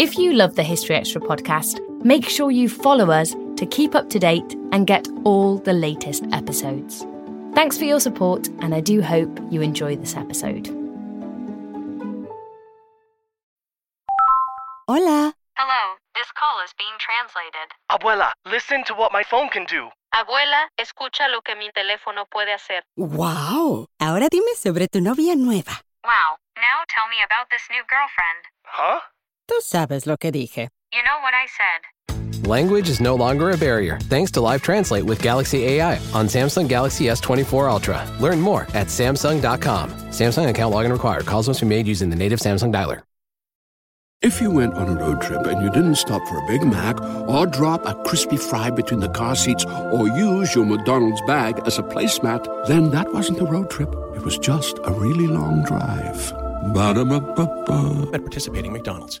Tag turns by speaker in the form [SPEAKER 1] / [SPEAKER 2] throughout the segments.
[SPEAKER 1] If you love the History Extra podcast, make sure you follow us to keep up to date and get all the latest episodes. Thanks for your support, and I do hope you enjoy this episode.
[SPEAKER 2] Hola.
[SPEAKER 3] Hello, this call is being translated.
[SPEAKER 4] Abuela, listen to what my phone can do.
[SPEAKER 3] Abuela, escucha lo que mi teléfono puede hacer.
[SPEAKER 2] Wow. Ahora dime sobre tu novia nueva.
[SPEAKER 3] Wow, now tell me about this new girlfriend.
[SPEAKER 4] Huh?
[SPEAKER 2] Tú sabes lo que dije.
[SPEAKER 3] You know what I said.
[SPEAKER 5] Language is no longer a barrier thanks to Live Translate with Galaxy AI on Samsung Galaxy S24 Ultra. Learn more at Samsung.com. Samsung account login required. Calls must be made using the native Samsung dialer.
[SPEAKER 6] If you went on a road trip and you didn't stop for a Big Mac or drop a crispy fry between the car seats or use your McDonald's bag as a placemat, then that wasn't a road trip. It was just a really long drive. Ba-da-ba-ba-ba.
[SPEAKER 5] At participating McDonald's.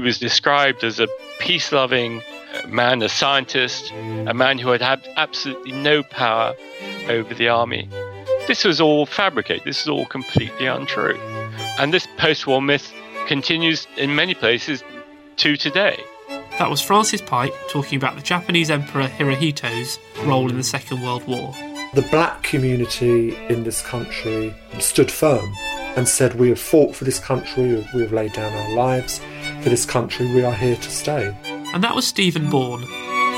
[SPEAKER 7] He was described as a peace loving man, a scientist, a man who had had absolutely no power over the army. This was all fabricated, this is all completely untrue. And this post war myth continues in many places to today.
[SPEAKER 8] That was Francis Pike talking about the Japanese Emperor Hirohito's role in the Second World War.
[SPEAKER 9] The black community in this country stood firm and said, We have fought for this country, we have laid down our lives for this country, we are here to stay.
[SPEAKER 8] And that was Stephen Bourne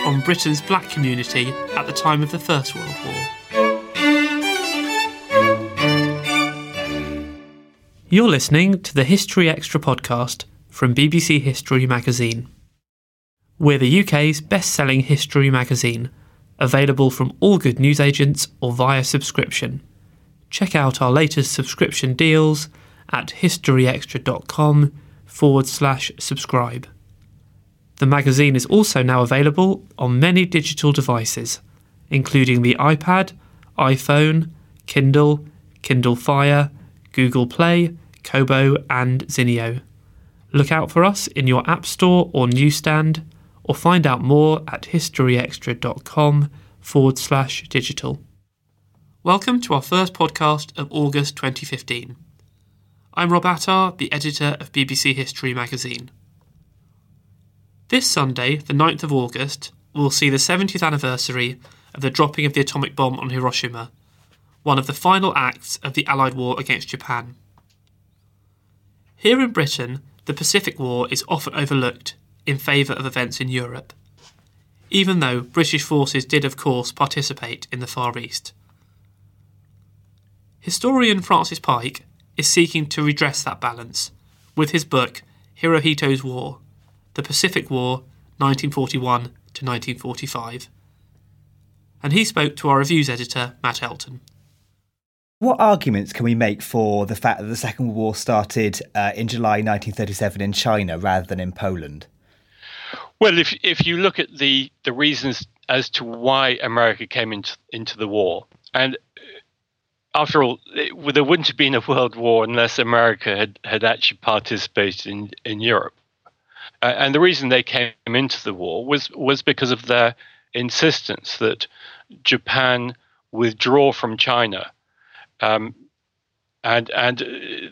[SPEAKER 8] on Britain's black community at the time of the First World War. You're listening to the History Extra podcast from BBC History magazine. We're the UK's best selling history magazine, available from all good newsagents or via subscription. Check out our latest subscription deals at historyextra.com forward slash subscribe. The magazine is also now available on many digital devices, including the iPad, iPhone, Kindle, Kindle Fire, Google Play, Kobo, and Zinio. Look out for us in your App Store or newsstand, or find out more at historyextra.com forward slash digital. Welcome to our first podcast of August 2015. I'm Rob Attar, the editor of BBC History magazine. This Sunday, the 9th of August, we'll see the 70th anniversary of the dropping of the atomic bomb on Hiroshima, one of the final acts of the Allied war against Japan. Here in Britain, the Pacific War is often overlooked in favour of events in Europe, even though British forces did, of course, participate in the Far East. Historian Francis Pike is seeking to redress that balance with his book Hirohito's War The Pacific War 1941 to 1945. And he spoke to our reviews editor, Matt Elton.
[SPEAKER 10] What arguments can we make for the fact that the Second World War started uh, in July 1937 in China rather than in Poland?
[SPEAKER 7] Well, if if you look at the the reasons as to why America came into into the war, and after all, it, there wouldn't have been a world war unless America had, had actually participated in, in Europe. Uh, and the reason they came into the war was, was because of their insistence that Japan withdraw from China. Um, and and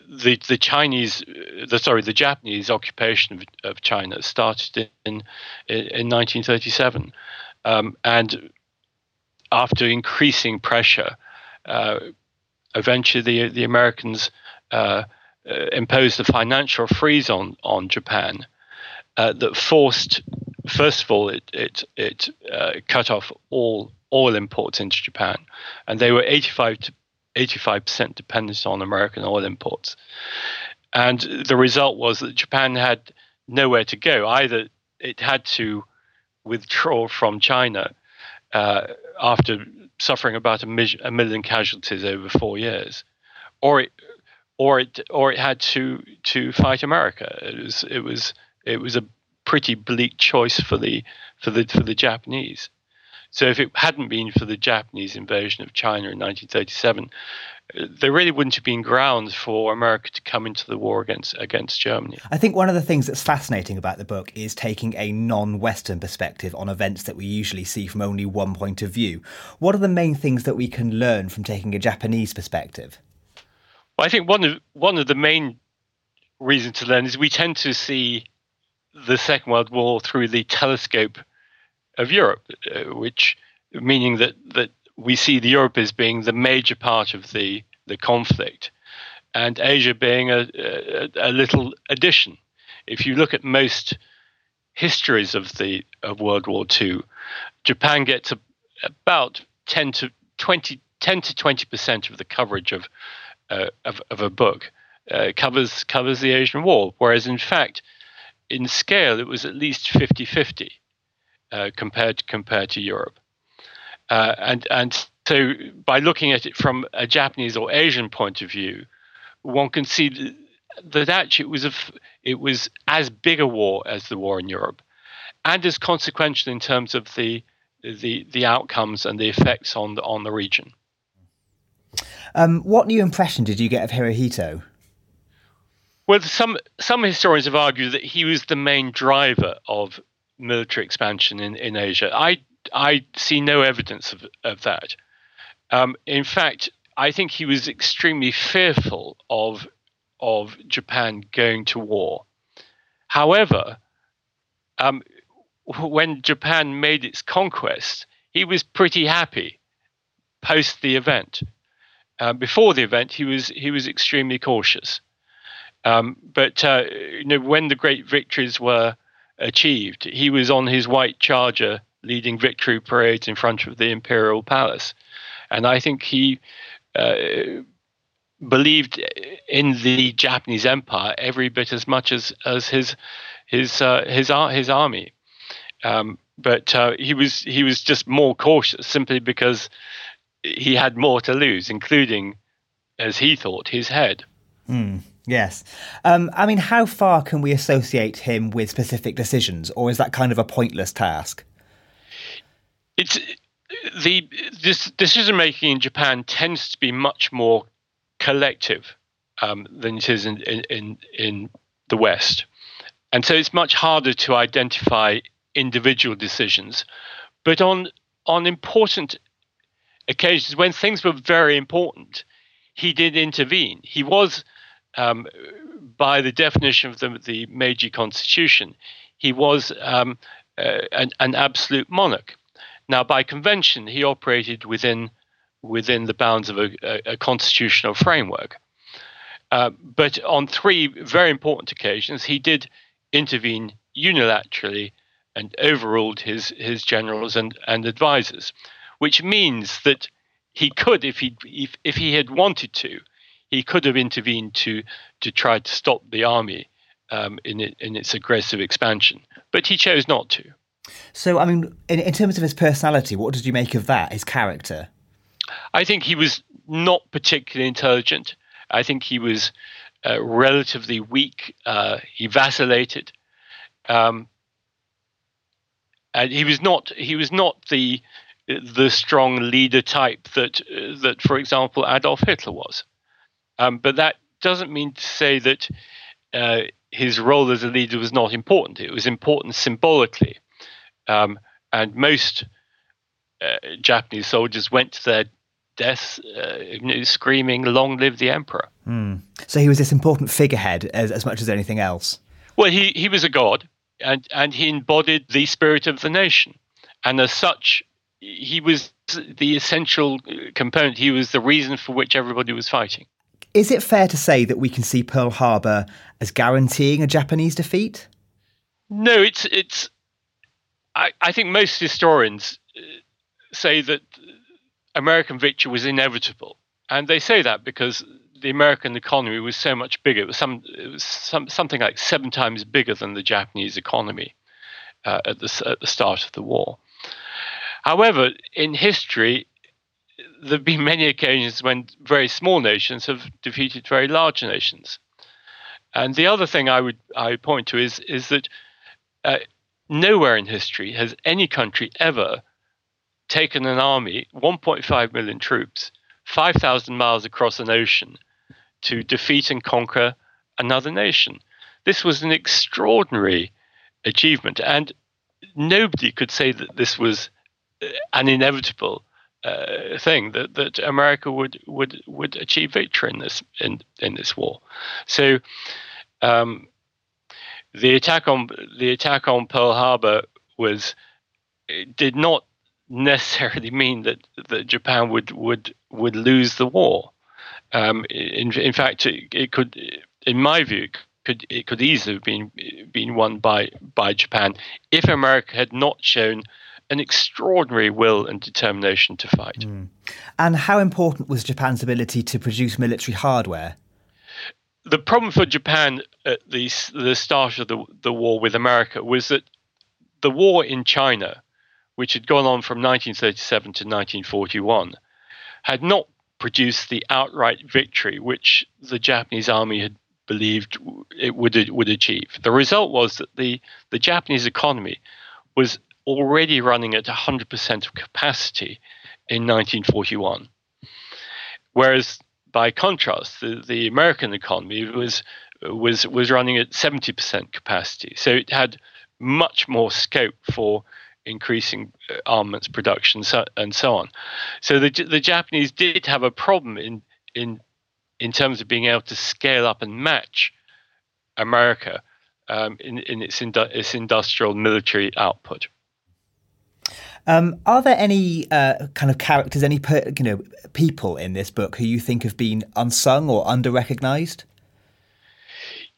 [SPEAKER 7] the the Chinese, the sorry, the Japanese occupation of, of China started in in, 1937, um, and after increasing pressure, uh, eventually the the Americans uh, uh, imposed a financial freeze on on Japan uh, that forced, first of all, it it it uh, cut off all oil imports into Japan, and they were 85 to 85 percent dependent on American oil imports, and the result was that Japan had nowhere to go. Either it had to withdraw from China uh, after suffering about a, mi- a, million casualties over four years, or it, or it, or it had to to fight America. It was it was it was a pretty bleak choice for the for the for the Japanese. So if it hadn't been for the Japanese invasion of China in 1937, there really wouldn't have been grounds for America to come into the war against against Germany.
[SPEAKER 10] I think one of the things that's fascinating about the book is taking a non-Western perspective on events that we usually see from only one point of view. What are the main things that we can learn from taking a Japanese perspective?
[SPEAKER 7] Well, I think one of one of the main reasons to learn is we tend to see the Second World War through the telescope of Europe, uh, which meaning that that we see the Europe as being the major part of the the conflict, and Asia being a, a, a little addition. If you look at most histories of the of World War II, Japan gets a, about ten to 20, 10 to twenty percent of the coverage of, uh, of of a book. Uh, covers covers the Asian War, whereas in fact, in scale, it was at least 50-50 uh, compared compared to Europe. Uh, and and so by looking at it from a Japanese or Asian point of view, one can see that actually it was a, it was as big a war as the war in Europe, and as consequential in terms of the the the outcomes and the effects on the on the region.
[SPEAKER 10] Um, what new impression did you get of Hirohito?
[SPEAKER 7] Well, some some historians have argued that he was the main driver of military expansion in, in Asia. I I see no evidence of, of that. Um, in fact, I think he was extremely fearful of of Japan going to war. However, um, when Japan made its conquest, he was pretty happy post the event. Uh, before the event, he was he was extremely cautious. Um, but uh, you know, when the great victories were achieved, he was on his white charger leading victory parades in front of the imperial palace, and I think he uh, believed in the Japanese Empire every bit as much as as his his uh, his his army. Um, but uh, he was he was just more cautious simply because he had more to lose, including, as he thought, his head.
[SPEAKER 10] Mm, yes. Um, I mean, how far can we associate him with specific decisions, or is that kind of a pointless task?
[SPEAKER 7] It's the this decision making in Japan tends to be much more collective um, than it is in, in in the West, and so it's much harder to identify individual decisions. But on on important occasions when things were very important, he did intervene. He was, um, by the definition of the, the Meiji Constitution, he was um, uh, an, an absolute monarch. Now, by convention, he operated within within the bounds of a, a, a constitutional framework. Uh, but on three very important occasions, he did intervene unilaterally and overruled his his generals and, and advisors, which means that he could, if he if, if he had wanted to, he could have intervened to to try to stop the army um, in it, in its aggressive expansion, but he chose not to.
[SPEAKER 10] So, I mean, in, in terms of his personality, what did you make of that, his character?
[SPEAKER 7] I think he was not particularly intelligent. I think he was uh, relatively weak. Uh, he vacillated, um, and he was not. He was not the the strong leader type that that, for example, Adolf Hitler was. Um, but that doesn't mean to say that uh, his role as a leader was not important. It was important symbolically. Um, and most uh, Japanese soldiers went to their deaths uh, screaming, Long live the Emperor.
[SPEAKER 10] Mm. So he was this important figurehead as, as much as anything else.
[SPEAKER 7] Well, he, he was a god, and, and he embodied the spirit of the nation. And as such, he was the essential component. He was the reason for which everybody was fighting.
[SPEAKER 10] Is it fair to say that we can see Pearl Harbor as guaranteeing a Japanese defeat?
[SPEAKER 7] No, it's it's I, think most historians uh, say that American victory was inevitable, and they say that because the American economy was so much bigger. It was some, it was some something like seven times bigger than the Japanese economy uh, at the at the start of the war. However, in history, there have been many occasions when very small nations have defeated very large nations. And the other thing I would I would point to is is that uh, nowhere in history has any country ever taken an army, 1.5 million troops, 5,000 miles across an ocean to defeat and conquer another nation. This was an extraordinary achievement, and nobody could say that this was uh, an inevitable uh, thing that, that America would would would achieve victory in this in in this war. So, um, the attack on the attack on Pearl Harbor was did not necessarily mean that that Japan would would would lose the war. Um, in in fact, it, it, could, in my view, could it could easily have been been won by by Japan if America had not shown an extraordinary will and determination to fight. Mm.
[SPEAKER 10] And how important was Japan's ability to produce military hardware?
[SPEAKER 7] The problem for Japan at the, the start of the, the war with America was that the war in China, which had gone on from 1937 to 1941, had not produced the outright victory which the Japanese army had believed it would would achieve. The result was that the the Japanese economy was already running at 100% of capacity in 1941. Whereas, by contrast, the, the American economy was, was, was running at 70% capacity. So it had much more scope for increasing uh, armaments production so, and so on. So the, the Japanese did have a problem in, in, in terms of being able to scale up and match America um, in, in its, indu- its industrial military output.
[SPEAKER 10] Um, are there any uh, kind of characters, any per, you know people in this book who you think have been unsung or under recognized?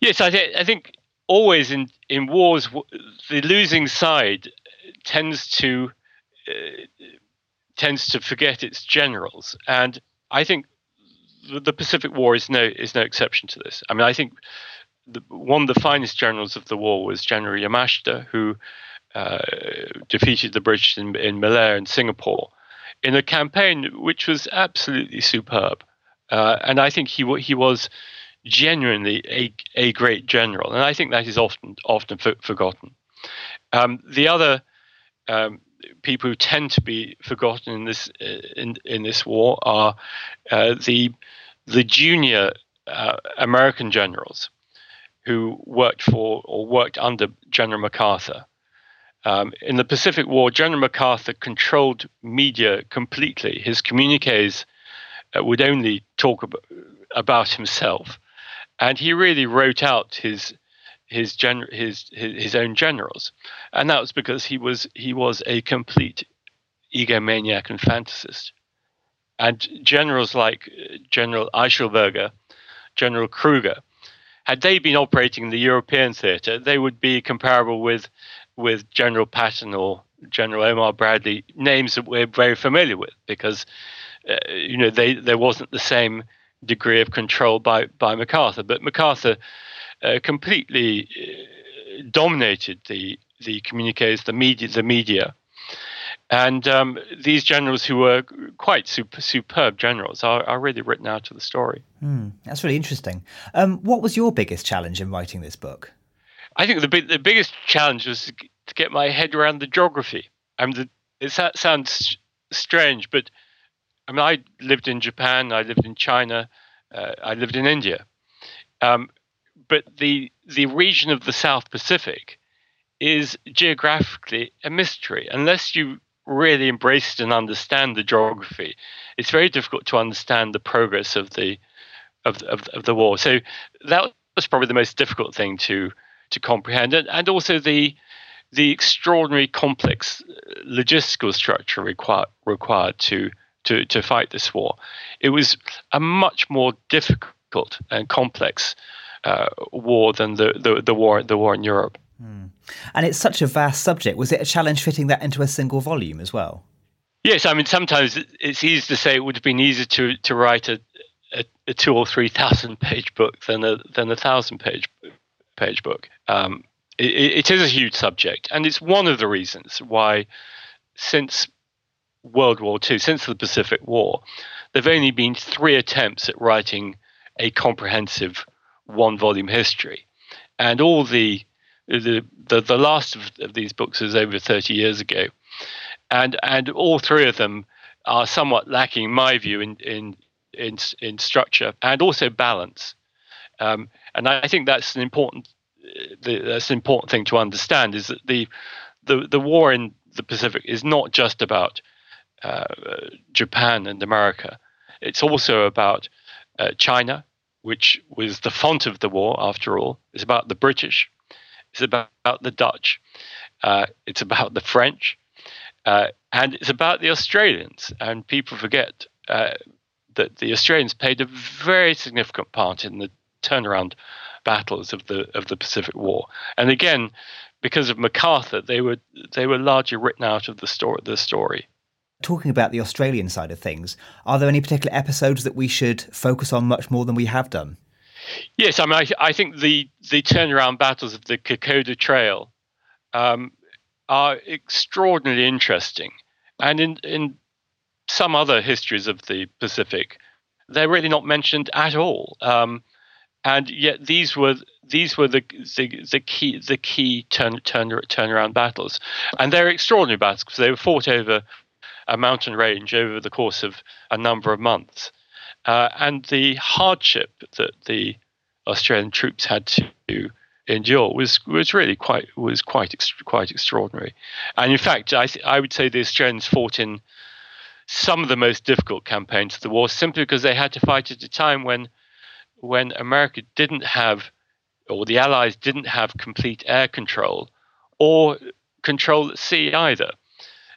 [SPEAKER 7] Yes, I, th- I think always in in wars, the losing side tends to uh, tends to forget its generals, and I think the Pacific War is no is no exception to this. I mean, I think the, one of the finest generals of the war was General Yamashita, who defeated the British in, in Malaya and Singapore in a campaign which was absolutely superb. Uh, and I think he he was genuinely a, a great general, and I think that is often often for, forgotten. Um, the other um, people who tend to be forgotten in this uh, in in this war are uh, the the junior uh, American generals who worked for or worked under General MacArthur. Um, in the Pacific War, General MacArthur controlled media completely. His communiques uh, would only talk about, about, himself, and he really wrote out his his, gen- his his his own generals, and that was because he was he was a complete egomaniac and fantasist. And generals like uh, General Eichelberger, General Krueger, had they been operating in the European theatre, they would be comparable with with General Patton or General Omar Bradley, names that we're very familiar with, because uh, you know they there wasn't the same degree of control by by MacArthur, but MacArthur uh, completely uh, dominated the the communiques, the media, the media. And um, these generals, who were quite super, superb generals, are, are really written out of the story.
[SPEAKER 10] Mm, that's really interesting. Um, what was your biggest challenge in writing this book?
[SPEAKER 7] I think the big, the biggest challenge was to get my head around the geography. I mean, the, it sounds strange, but I mean, I lived in Japan, I lived in China, uh, I lived in India, um, but the the region of the South Pacific is geographically a mystery unless you really embrace it and understand the geography. It's very difficult to understand the progress of the of, of, of the war. So that was probably the most difficult thing to to comprehend, and, and also the the extraordinary complex uh, logistical structure required required to to to fight this war. It was a much more difficult and complex uh, war than the, the, the war the war in Europe.
[SPEAKER 10] Mm. And it's such a vast subject. Was it a challenge fitting that into a single volume as well?
[SPEAKER 7] Yes, I mean sometimes it's easy to say it would have been easier to to write a, a, a two or three thousand page book than a than a thousand page page book. Um, it, it is a huge subject, and it's one of the reasons why, since World War II, since the Pacific War, there have only been three attempts at writing a comprehensive one volume history. And all the the, the, the last of, of these books is over 30 years ago. And, and all three of them are somewhat lacking, in my view, in, in, in, in structure and also balance. Um, and I think that's an important that's an important thing to understand is that the the the war in the Pacific is not just about uh, Japan and America. It's also about uh, China, which was the font of the war after all. It's about the British. It's about, about the Dutch. Uh, it's about the French. Uh, and it's about the Australians. And people forget uh, that the Australians played a very significant part in the turnaround battles of the of the Pacific War. And again, because of MacArthur, they were they were largely written out of the story. The story.
[SPEAKER 10] Talking about the Australian side of things, are there any particular episodes that we should focus on much more than we have done?
[SPEAKER 7] Yes, I mean, I, I think the the turnaround battles of the Kokoda Trail um, are extraordinarily interesting, and in in some other histories of the Pacific, they're really not mentioned at all. Um, and yet these were these were the the, the key the key turn, turn turnaround battles, and they're extraordinary battles because they were fought over a mountain range over the course of a number of months, uh, and the hardship that the Australian troops had to endure was was really quite was quite quite extraordinary, and in fact, I th- I would say the Australians fought in some of the most difficult campaigns of the war simply because they had to fight at a time when when America didn't have, or the Allies didn't have complete air control or control at sea either.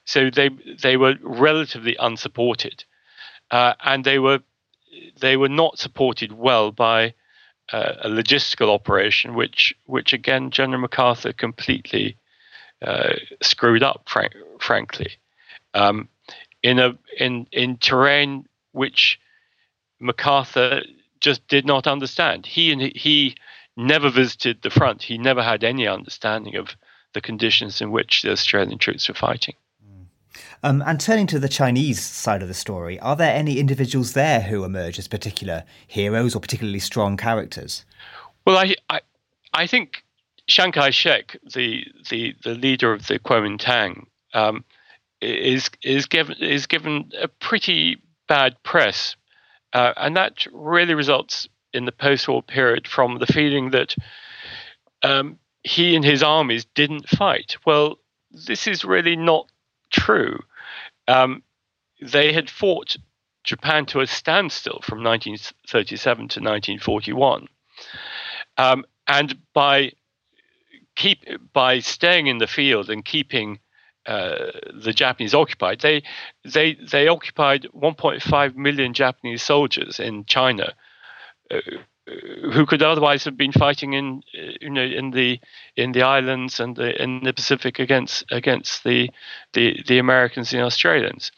[SPEAKER 7] So they they were relatively unsupported, uh, and they were they were not supported well by uh, a logistical operation, which which again General MacArthur completely uh, screwed up, frank, frankly, um, in a in in terrain which MacArthur just did not understand. He and he never visited the front. He never had any understanding of the conditions in which the Australian troops were fighting.
[SPEAKER 10] Um, and turning to the Chinese side of the story, are there any individuals there who emerge as particular heroes or particularly strong characters?
[SPEAKER 7] Well, I I, I think Chiang Kai-shek, the, the, the leader of the Kuomintang, um, is is given is given a pretty bad press uh, and that really results in the post war period from the feeling that um, he and his armies didn't fight. Well, this is really not true. Um, they had fought Japan to a standstill from 1937 to 1941. Um, and by keep by staying in the field and keeping uh, the Japanese occupied, they they they occupied 1.5 million Japanese soldiers in China, uh, who could otherwise have been fighting in you know in the in the islands and the, in the Pacific against against the the, the Americans and Australians.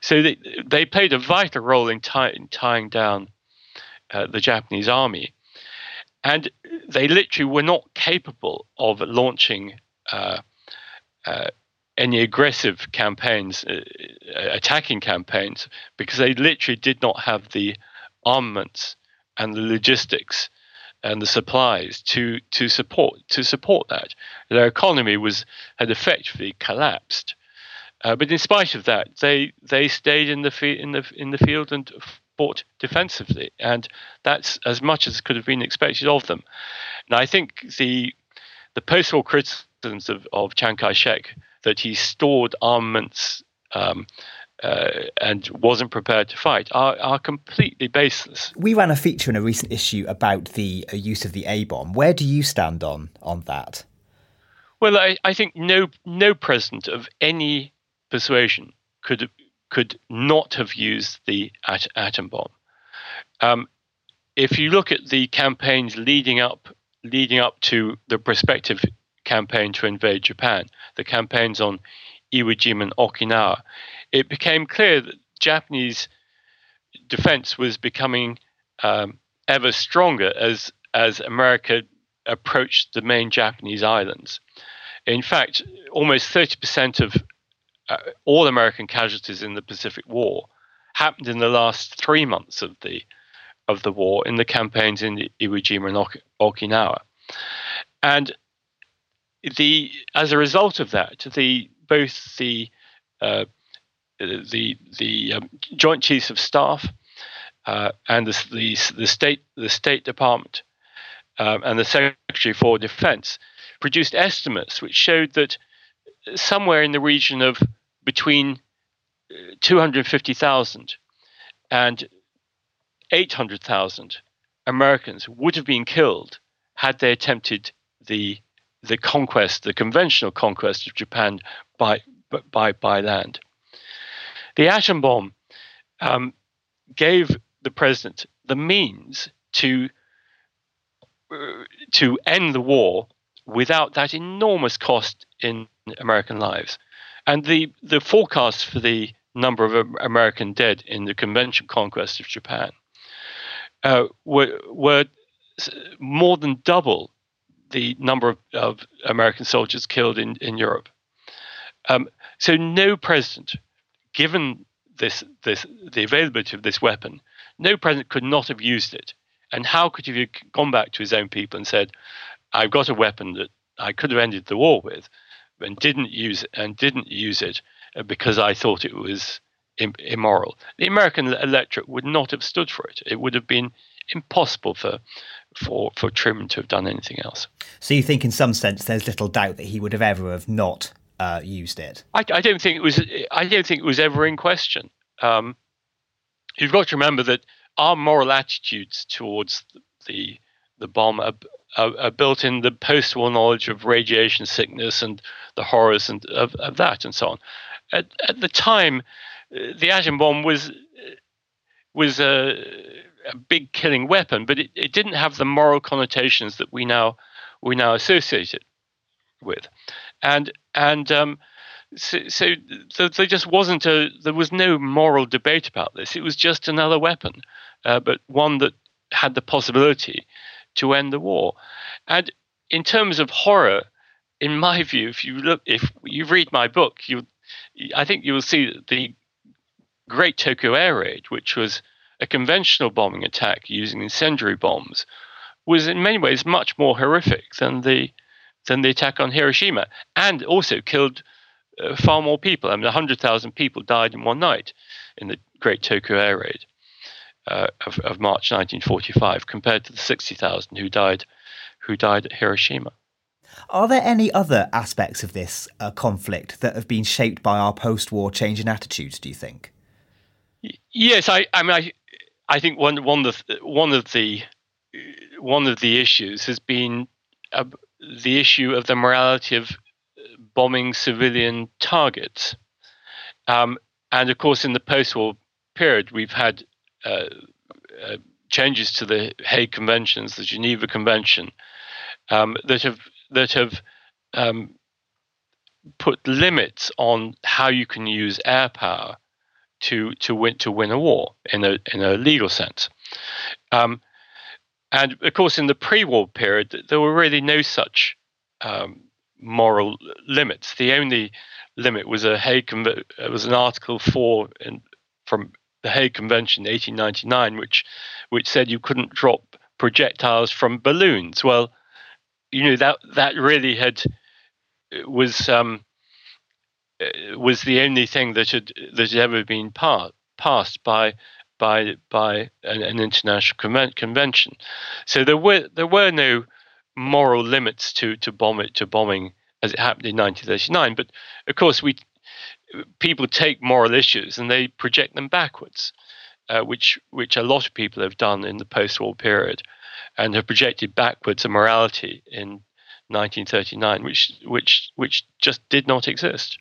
[SPEAKER 7] So they they played a vital role in, tie, in tying down uh, the Japanese army, and they literally were not capable of launching. Uh, uh, any aggressive campaigns, uh, uh, attacking campaigns, because they literally did not have the armaments and the logistics and the supplies to to support to support that. Their economy was had effectively collapsed. Uh, but in spite of that, they they stayed in the in the in the field and fought defensively, and that's as much as could have been expected of them. Now, I think the the post-war criticisms of, of Chiang Kai-shek that he stored armaments um, uh, and wasn't prepared to fight are, are completely baseless.
[SPEAKER 10] We ran a feature in a recent issue about the uh, use of the A bomb. Where do you stand on on that?
[SPEAKER 7] Well, I, I think no no president of any persuasion could could not have used the at- atom bomb. Um, if you look at the campaigns leading up leading up to the prospective campaign to invade Japan, the campaigns on Iwo Jima and Okinawa, it became clear that Japanese defense was becoming um, ever stronger as as America approached the main Japanese islands. In fact, almost 30% of uh, all American casualties in the Pacific War happened in the last three months of the of the war in the campaigns in Iwo Jima and ok- Okinawa, and the as a result of that, the both the uh, the the um, Joint Chiefs of Staff uh, and the, the, the state the State Department um, and the Secretary for Defense produced estimates which showed that somewhere in the region of between uh, 250,000 and 800,000 Americans would have been killed had they attempted the the conquest, the conventional conquest of Japan by by by land. The atom bomb um, gave the president the means to uh, to end the war without that enormous cost in American lives. And the, the forecast for the number of American dead in the convention conquest of Japan uh, were, were more than double the number of, of American soldiers killed in, in Europe. Um, so no president, given this, this, the availability of this weapon, no president could not have used it. And how could he have gone back to his own people and said, I've got a weapon that I could have ended the war with, and didn't use and didn't use it uh, because I thought it was Im- immoral. The American electorate would not have stood for it. It would have been impossible for for for Truman to have done anything else.
[SPEAKER 10] So you think, in some sense, there's little doubt that he would have ever have not uh, used it.
[SPEAKER 7] I, I, don't think it was. I don't think it was ever in question. Um, you've got to remember that our moral attitudes towards the the bomb are, are, are built in the post-war knowledge of radiation sickness and the horrors and of, of that and so on. At, at the time, uh, the atom bomb was was a, a big killing weapon, but it, it didn't have the moral connotations that we now we now associate it with, and and um, so, so, so there just wasn't a there was no moral debate about this. It was just another weapon, uh, but one that had the possibility to end the war. And in terms of horror, in my view, if you look, if you read my book, you, I think you will see the Great Tokyo Air Raid, which was a conventional bombing attack using incendiary bombs, was in many ways much more horrific than the than the attack on Hiroshima, and also killed uh, far more people. I mean, 100,000 people died in one night in the Great Tokyo Air Raid uh, of, of March 1945, compared to the 60,000 who died who died at Hiroshima.
[SPEAKER 10] Are there any other aspects of this uh, conflict that have been shaped by our post-war change in attitudes? Do you think?
[SPEAKER 7] Yes, I, I mean, I, I think one one of the, one of the one of the issues has been uh, the issue of the morality of bombing civilian targets. Um, and of course, in the post war period, we've had uh, uh, changes to the Hague Conventions, the Geneva Convention, um, that have that have um, put limits on how you can use air power to to win to win a war in a in a legal sense. Um, and of course, in the pre-war period, there were really no such um, moral limits. The only limit was a Hague it was an Article Four in, from the Hague Convention, 1899, which which said you couldn't drop projectiles from balloons. Well, you know that that really had was um, was the only thing that had that had ever been part, passed by by by an, an international convention. So there were there were no moral limits to to bomb it to bombing as it happened in 1939. But of course, we people take moral issues and they project them backwards, uh, which which a lot of people have done in the post-war period, and have projected backwards a morality in 1939, which which which just did not exist.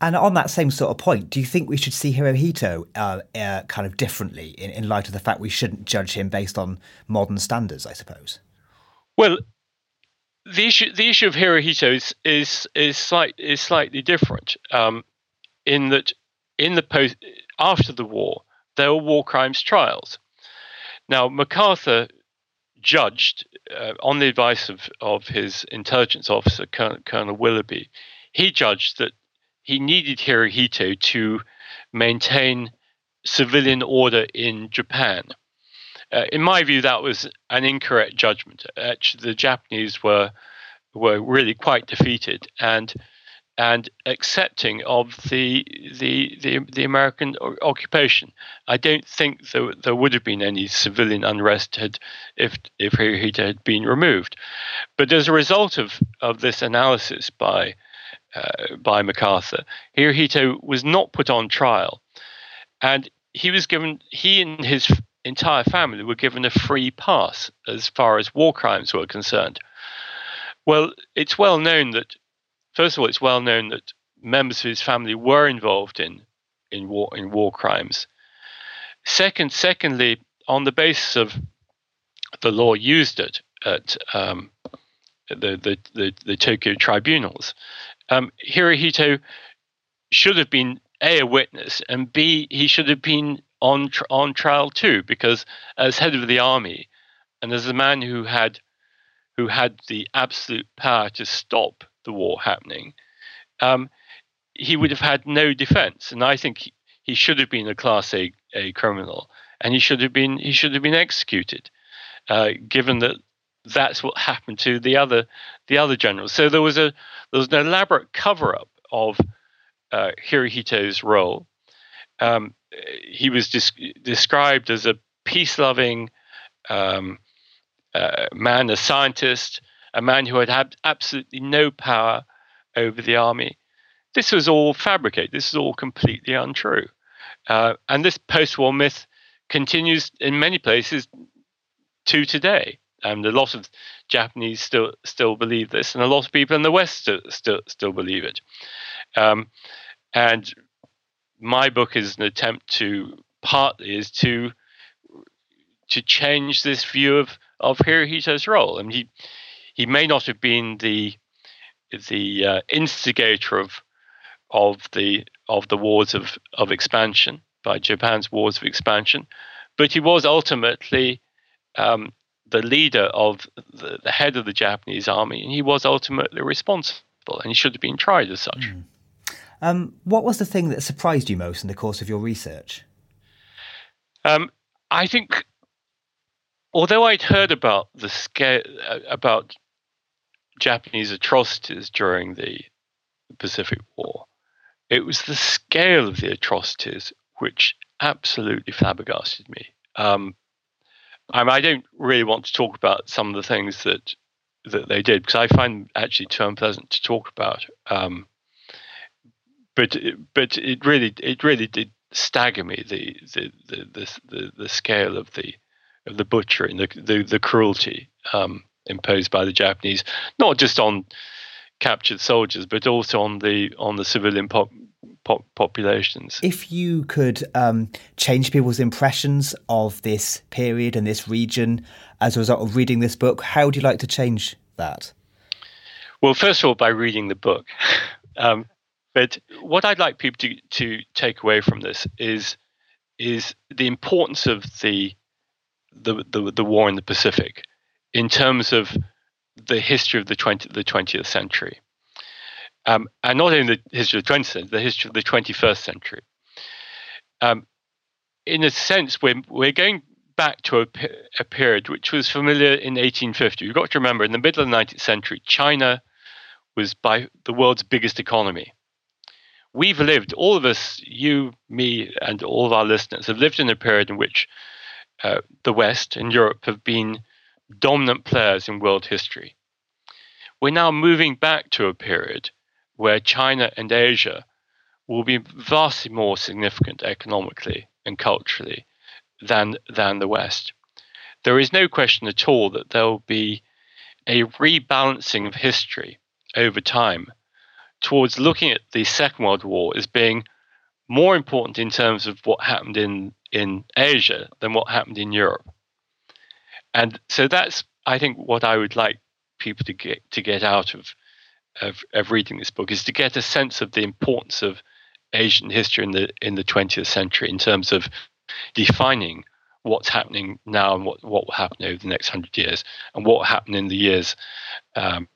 [SPEAKER 10] And on that same sort of point, do you think we should see Hirohito uh, uh, kind of differently in, in light of the fact we shouldn't judge him based on modern standards? I suppose.
[SPEAKER 7] Well, the issue the issue of Hirohito is is is, slight, is slightly different um, in that in the post after the war there were war crimes trials. Now MacArthur judged uh, on the advice of of his intelligence officer Colonel, Colonel Willoughby, he judged that he needed Hirohito to maintain civilian order in Japan. Uh, in my view, that was an incorrect judgment. Actually, the Japanese were were really quite defeated and and accepting of the the the, the American occupation. I don't think there, there would have been any civilian unrest had if if Hirohito had been removed. But as a result of, of this analysis by uh, by MacArthur, Hirohito was not put on trial, and he was given he and his entire family were given a free pass as far as war crimes were concerned. Well, it's well known that, first of all, it's well known that members of his family were involved in in war in war crimes. Second, secondly, on the basis of the law used at at um, the, the, the the Tokyo tribunals, um, Hirohito should have been a a witness and b he should have been on on trial too because as head of the army and as a man who had who had the absolute power to stop the war happening, um, he would have had no defense. And I think he, he should have been a class A, a criminal, and he should have been he should have been executed, uh, given that that's what happened to the other the other generals. So there was a there was an elaborate cover up of uh, Hirohito's role. Um, he was described as a peace loving um, uh, man, a scientist, a man who had had absolutely no power over the army. This was all fabricated. This is all completely untrue. Uh, and this post war myth continues in many places to today. And a lot of Japanese still still believe this, and a lot of people in the West still still, still believe it. Um, and my book is an attempt to partly is to to change this view of of Hirohito's role. I mean, he he may not have been the the uh, instigator of of the of the wars of of expansion by Japan's wars of expansion, but he was ultimately um, the leader of the, the, head of the Japanese army, and he was ultimately responsible, and he should have been tried as such. Mm.
[SPEAKER 10] Um, what was the thing that surprised you most in the course of your research?
[SPEAKER 7] Um, I think although I'd heard about the scale uh, about Japanese atrocities during the Pacific War, it was the scale of the atrocities which absolutely flabbergasted me. Um, I, mean, I, don't really want to talk about some of the things that that they did because I find actually too unpleasant to talk about. Um, but but it really it really did stagger me the the the the, the, scale of the of the butchering, the the, the cruelty um, imposed by the Japanese, not just on captured soldiers, but also on the on the civilian pop, pop populations.
[SPEAKER 10] If you could um, change people's impressions of this period and this region as a result of reading this book, how would you like to change that?
[SPEAKER 7] Well, first of all, by reading the book. um, but what I'd like people to, to take away from this is is the importance of the the, the, the war in the Pacific in terms of the history of the 20, the 20th century. Um, and not only the history of the 20th century, the history of the 21st century. Um, in a sense, we're, we're going back to a, a, period which was familiar in 1850. You've got to remember, in the middle of the 19th century, China was by the world's biggest economy. We've lived, all of us, you, me, and all of our listeners, have lived in a period in which uh, the West and Europe have been dominant players in world history. We're now moving back to a period where China and Asia will be vastly more significant economically and culturally than, than the West. There is no question at all that there will be a rebalancing of history over time towards looking at the Second World War as being more important in terms of what happened in in Asia than what happened in Europe. And so that's, I think, what I would like people to get to get out of, of, of reading this book is to get a sense of the importance of Asian history in the in the 20th century in terms of defining what's happening now and what, what will happen over the next hundred years and what will happen in the years um,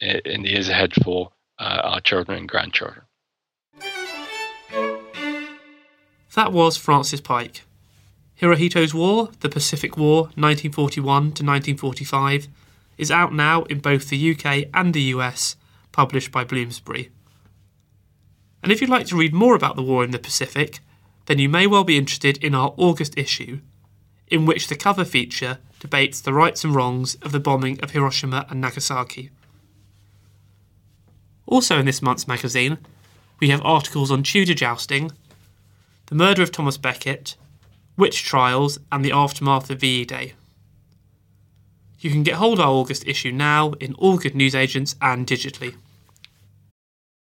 [SPEAKER 7] in the years ahead for uh, our children and grandchildren.
[SPEAKER 8] That was Francis Pike. Hirohito's War, The Pacific War, 1941 to 1945, is out now in both the UK and the US, published by Bloomsbury. And if you'd like to read more about the war in the Pacific, then you may well be interested in our August issue, in which the cover feature debates the rights and wrongs of the bombing of Hiroshima and Nagasaki. Also in this month's magazine, we have articles on Tudor jousting, the murder of Thomas Becket, witch trials, and the aftermath of VE Day. You can get hold of our August issue now in all good newsagents and digitally.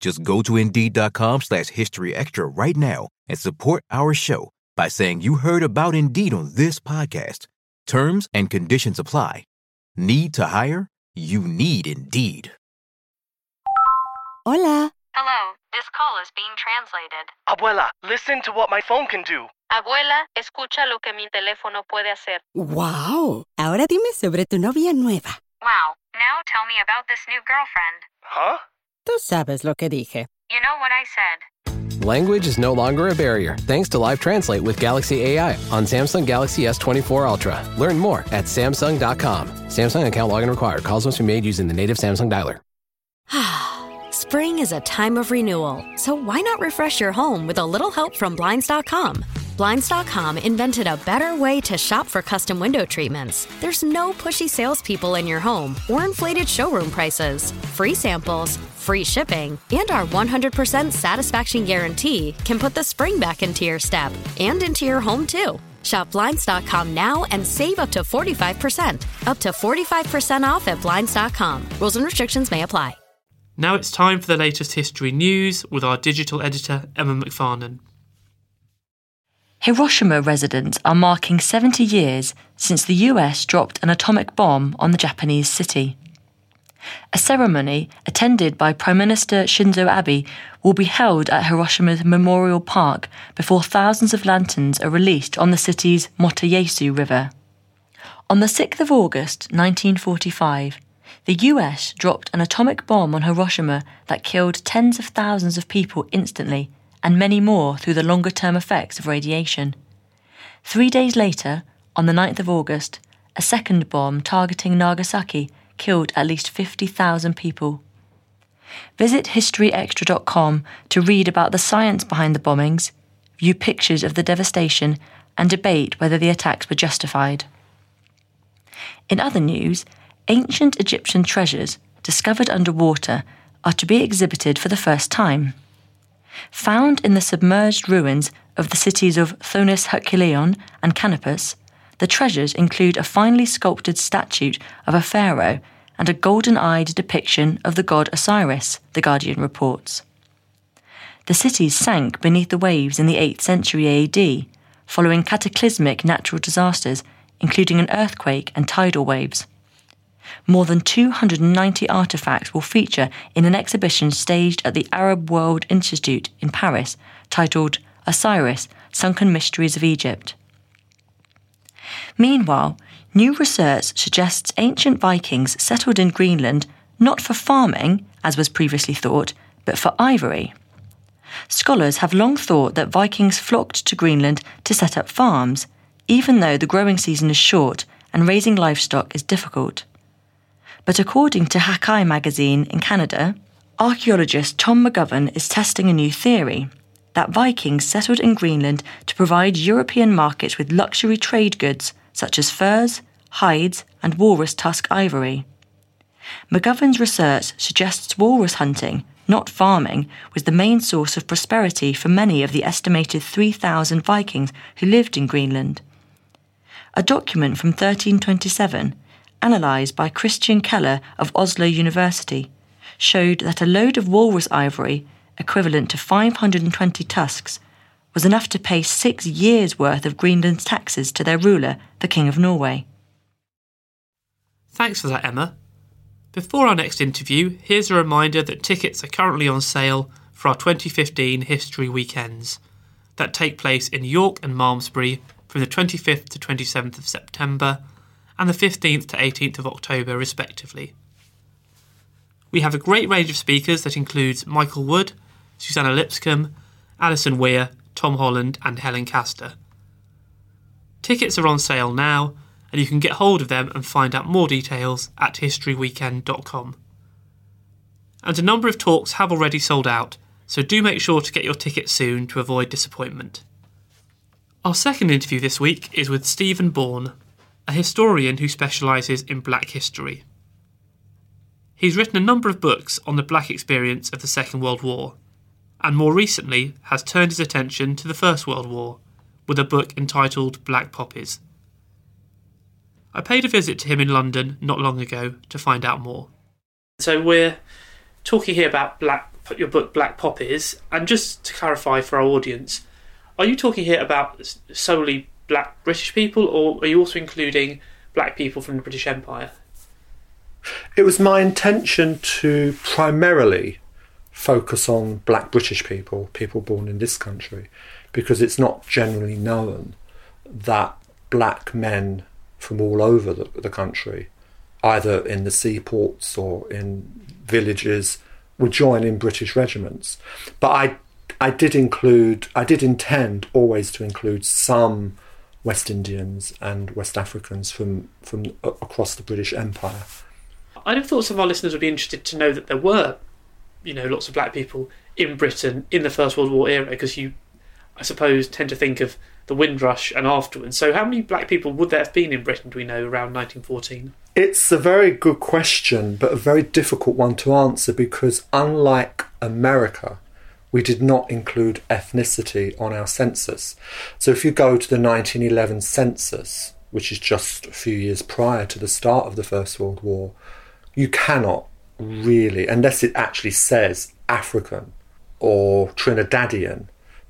[SPEAKER 11] Just go to Indeed.com slash History Extra right now and support our show by saying you heard about Indeed on this podcast. Terms and conditions apply. Need to hire? You need Indeed.
[SPEAKER 2] Hola.
[SPEAKER 3] Hello, this call is being translated.
[SPEAKER 4] Abuela, listen to what my phone can do.
[SPEAKER 3] Abuela, escucha lo que mi teléfono puede hacer.
[SPEAKER 2] Wow. Ahora dime sobre tu novia nueva.
[SPEAKER 3] Wow, now tell me about this new girlfriend.
[SPEAKER 4] Huh?
[SPEAKER 2] Tú sabes lo que dije.
[SPEAKER 3] You know what I said.
[SPEAKER 5] Language is no longer a barrier thanks to Live Translate with Galaxy AI on Samsung Galaxy S24 Ultra. Learn more at Samsung.com. Samsung account login required. Calls must be made using the native Samsung dialer.
[SPEAKER 1] Spring is a time of renewal, so why not refresh your home with a little help from Blinds.com? Blinds.com invented a better way to shop for custom window treatments. There's no pushy salespeople in your home or inflated showroom prices. Free samples, free shipping, and our 100% satisfaction guarantee can put the spring back into your step and into your home too. Shop Blinds.com now and save up to 45%. Up to 45% off at Blinds.com. Rules and restrictions may apply.
[SPEAKER 8] Now it's time for the latest history news with our digital editor, Emma McFarnon.
[SPEAKER 12] Hiroshima residents are marking 70 years since the US dropped an atomic bomb on the Japanese city. A ceremony attended by Prime Minister Shinzo Abe will be held at Hiroshima's Memorial Park before thousands of lanterns are released on the city's Motoyasu River. On the 6th of August 1945, the US dropped an atomic bomb on Hiroshima that killed tens of thousands of people instantly and many more through the longer term effects of radiation. Three days later, on the 9th of August, a second bomb targeting Nagasaki killed at least 50,000 people. Visit historyextra.com to read about the science behind the bombings, view pictures of the devastation, and debate whether the attacks were justified. In other news, ancient Egyptian treasures discovered underwater are to be exhibited for the first time. Found in the submerged ruins of the cities of Thonis Heracleion and Canopus, the treasures include a finely sculpted statue of a pharaoh and a golden eyed depiction of the god Osiris, The Guardian reports. The cities sank beneath the waves in the 8th century AD, following cataclysmic natural disasters, including an earthquake and tidal waves. More than 290 artifacts will feature in an exhibition staged at the Arab World Institute in Paris titled Osiris Sunken Mysteries of Egypt. Meanwhile, new research suggests ancient Vikings settled in Greenland not for farming, as was previously thought, but for ivory. Scholars have long thought that Vikings flocked to Greenland to set up farms, even though the growing season is short and raising livestock is difficult. But according to Hakai magazine in Canada, archaeologist Tom McGovern is testing a new theory that Vikings settled in Greenland to provide European markets with luxury trade goods such as furs, hides, and walrus tusk ivory. McGovern's research suggests walrus hunting, not farming, was the main source of prosperity for many of the estimated 3,000 Vikings who lived in Greenland. A document from 1327, analysed by Christian Keller of Oslo University, showed that a load of walrus ivory, equivalent to 520 tusks, was enough to pay six years' worth of Greenland's taxes to their ruler, the King of Norway.
[SPEAKER 8] Thanks for that, Emma. Before our next interview, here's a reminder that tickets are currently on sale for our 2015 History Weekends that take place in York and Malmesbury from the 25th to 27th of September and the 15th to 18th of October, respectively. We have a great range of speakers that includes Michael Wood, Suzannah Lipscomb, Alison Weir, Tom Holland, and Helen Castor. Tickets are on sale now, and you can get hold of them and find out more details at historyweekend.com. And a number of talks have already sold out, so do make sure to get your tickets soon to avoid disappointment. Our second interview this week is with Stephen Bourne, a historian who specialises in black history. He's written a number of books on the black experience of the Second World War, and more recently has turned his attention to the First World War with a book entitled Black Poppies. I paid a visit to him in London not long ago to find out more. So we're talking here about black your book Black Poppies, and just to clarify for our audience, are you talking here about solely black British people, or are you also including black people from the British Empire?
[SPEAKER 9] It was my intention to primarily focus on black British people, people born in this country, because it's not generally known that black men from all over the, the country, either in the seaports or in villages, would join in British regiments. But I, I did include, I did intend always to include some West Indians and West Africans from from across the British Empire.
[SPEAKER 8] I'd have thought some of our listeners would be interested to know that there were, you know, lots of black people in Britain in the First World War era, because you, I suppose, tend to think of the Windrush and afterwards. So, how many black people would there have been in Britain, do we know, around 1914?
[SPEAKER 9] It's a very good question, but a very difficult one to answer because, unlike America, we did not include ethnicity on our census. So, if you go to the 1911 census, which is just a few years prior to the start of the First World War, you cannot really, unless it actually says African or Trinidadian,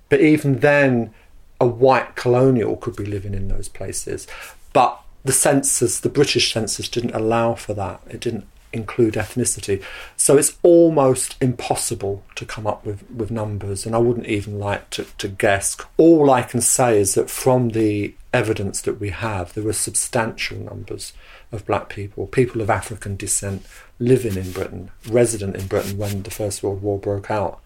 [SPEAKER 9] but even then, a white colonial could be living in those places. But the census, the British census, didn't allow for that. It didn't include ethnicity. So it's almost impossible to come up with, with numbers, and I wouldn't even like to, to guess. All I can say is that from the evidence that we have, there were substantial numbers of black people, people of African descent, living in Britain, resident in Britain when the First World War broke out.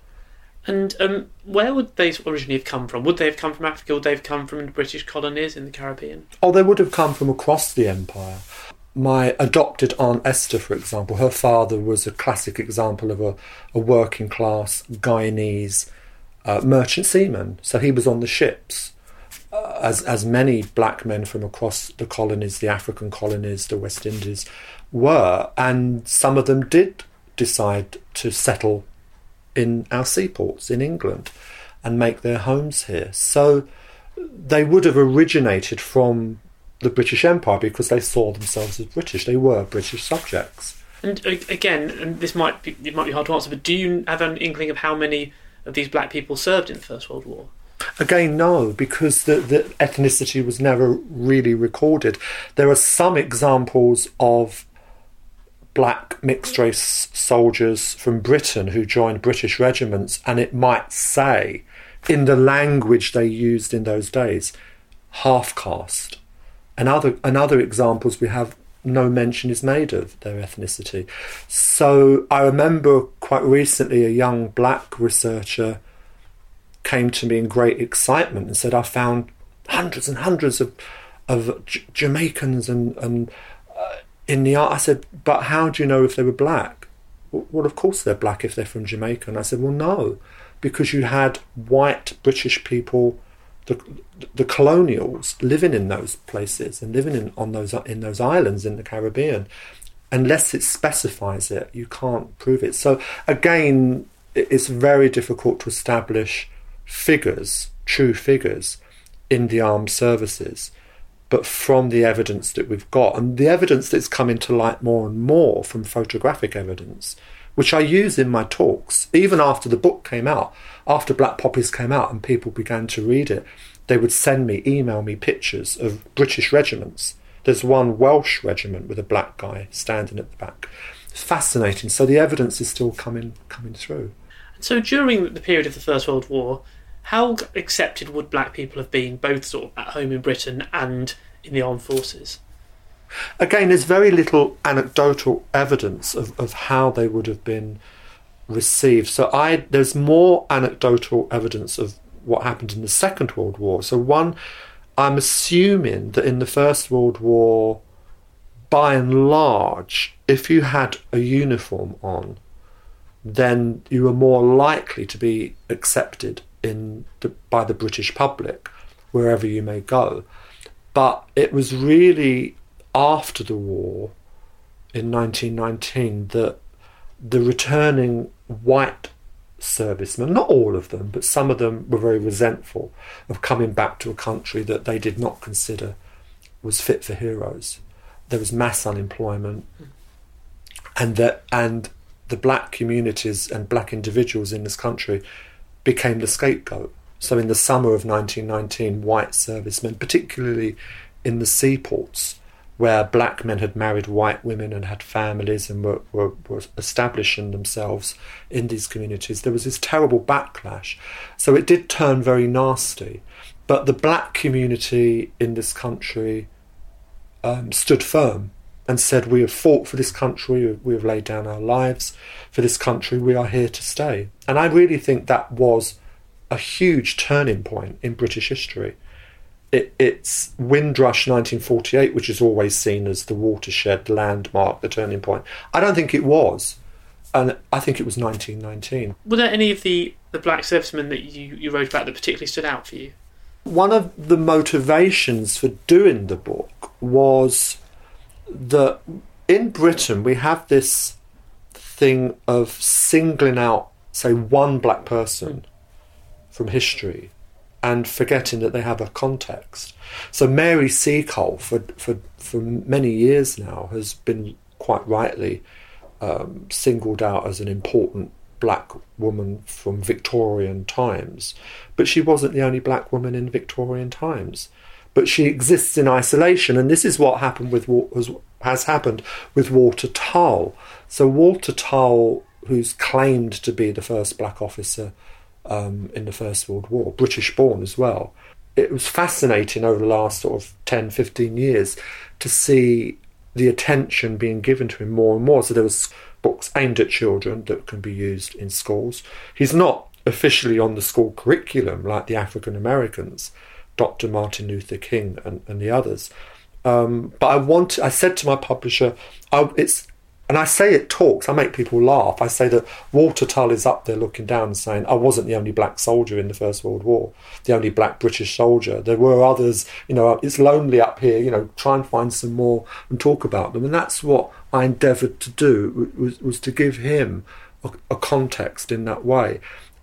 [SPEAKER 8] And um, where would they originally have come from? Would they have come from Africa? Would they have come from the British colonies in the Caribbean?
[SPEAKER 9] Oh, they would have come from across the empire. My adopted Aunt Esther, for example, her father was a classic example of a, a working class Guyanese uh, merchant seaman. So he was on the ships, uh, as, as many black men from across the colonies, the African colonies, the West Indies, were. And some of them did decide to settle in our seaports in England and make their homes here. So they would have originated from the British Empire because they saw themselves as British. They were British subjects.
[SPEAKER 8] And uh, again, and this might be it might be hard to answer, but do you have an inkling of how many of these black people served in the First World War?
[SPEAKER 9] Again, no, because the, the ethnicity was never really recorded. There are some examples of black mixed race soldiers from Britain who joined British regiments, and it might say, in the language they used in those days, half caste. And other, and other examples we have no mention is made of their ethnicity. So I remember quite recently a young black researcher came to me in great excitement and said, I found hundreds and hundreds of, of J- Jamaicans and, and uh, in the art, I said, but how do you know if they were black? Well, of course they're black if they're from Jamaica. And I said, well, no, because you had white British people, the the colonials living in those places and living in on those in those islands in the Caribbean. Unless it specifies it, you can't prove it. So again, it's very difficult to establish figures, true figures, in the armed services but from the evidence that we've got and the evidence that's coming to light more and more from photographic evidence, which I use in my talks. Even after the book came out, after Black Poppies came out and people began to read it, they would send me, email me pictures of British regiments. There's one Welsh regiment with a black guy standing at the back. It's fascinating. So the evidence is still coming coming through.
[SPEAKER 8] So during the period of the First World War, how accepted would black people have been, both sort of at home in Britain and in the armed forces?
[SPEAKER 9] Again, there's very little anecdotal evidence of, of how they would have been received. So I there's more anecdotal evidence of what happened in the Second World War. So one, I'm assuming that in the First World War, by and large, if you had a uniform on, then you were more likely to be accepted in the, by the British public wherever you may go. But it was really after the war in 1919 that the returning white servicemen, not all of them, but some of them were very resentful of coming back to a country that they did not consider was fit for heroes. There was mass unemployment, and that and the black communities and black individuals in this country became the scapegoat. So in the summer of 1919, white servicemen, particularly in the seaports, where black men had married white women and had families and were, were, were, establishing themselves in these communities, there was this terrible backlash. So it did turn very nasty. But the black community in this country um, stood firm and said, We have fought for this country, we have laid down our lives for this country, we are here to stay. And I really think that was a huge turning point in British history it, it's Windrush 1948, which is always seen as the watershed, landmark, the turning point. I don't think it was. And I think it was 1919.
[SPEAKER 8] Were there any of the, the black servicemen that you, you wrote about that particularly stood out for you?
[SPEAKER 9] One of the motivations for doing the book was that in Britain we have this thing of singling out, say, one black person hmm. from history and forgetting that they have a context. So Mary Seacole, for for for many years now, has been quite rightly um, singled out as an important black woman from Victorian times, but she wasn't the only black woman in Victorian times. But she exists in isolation, and this is what happened with has happened with Walter Tull. So Walter Tull, who's claimed to be the first black officer um, in the First World War, British born as well. It was fascinating over the last sort of 10, 15 years to see the attention being given to him more and more. So there was books aimed at children that can be used in schools. He's not officially on the school curriculum like the African Americans, Dr. Martin Luther King and, and the others. Um, but I want. I said to my publisher, I, it's and I say it talks, I make people laugh. I say that Walter Tull is up there looking down and saying, I wasn't the only black soldier in the First World War, the only black British soldier. There were others, you know, it's lonely up here, you know, try and find some more and talk about them. And that's what I endeavoured to do, was, was to give him a, a context in that way.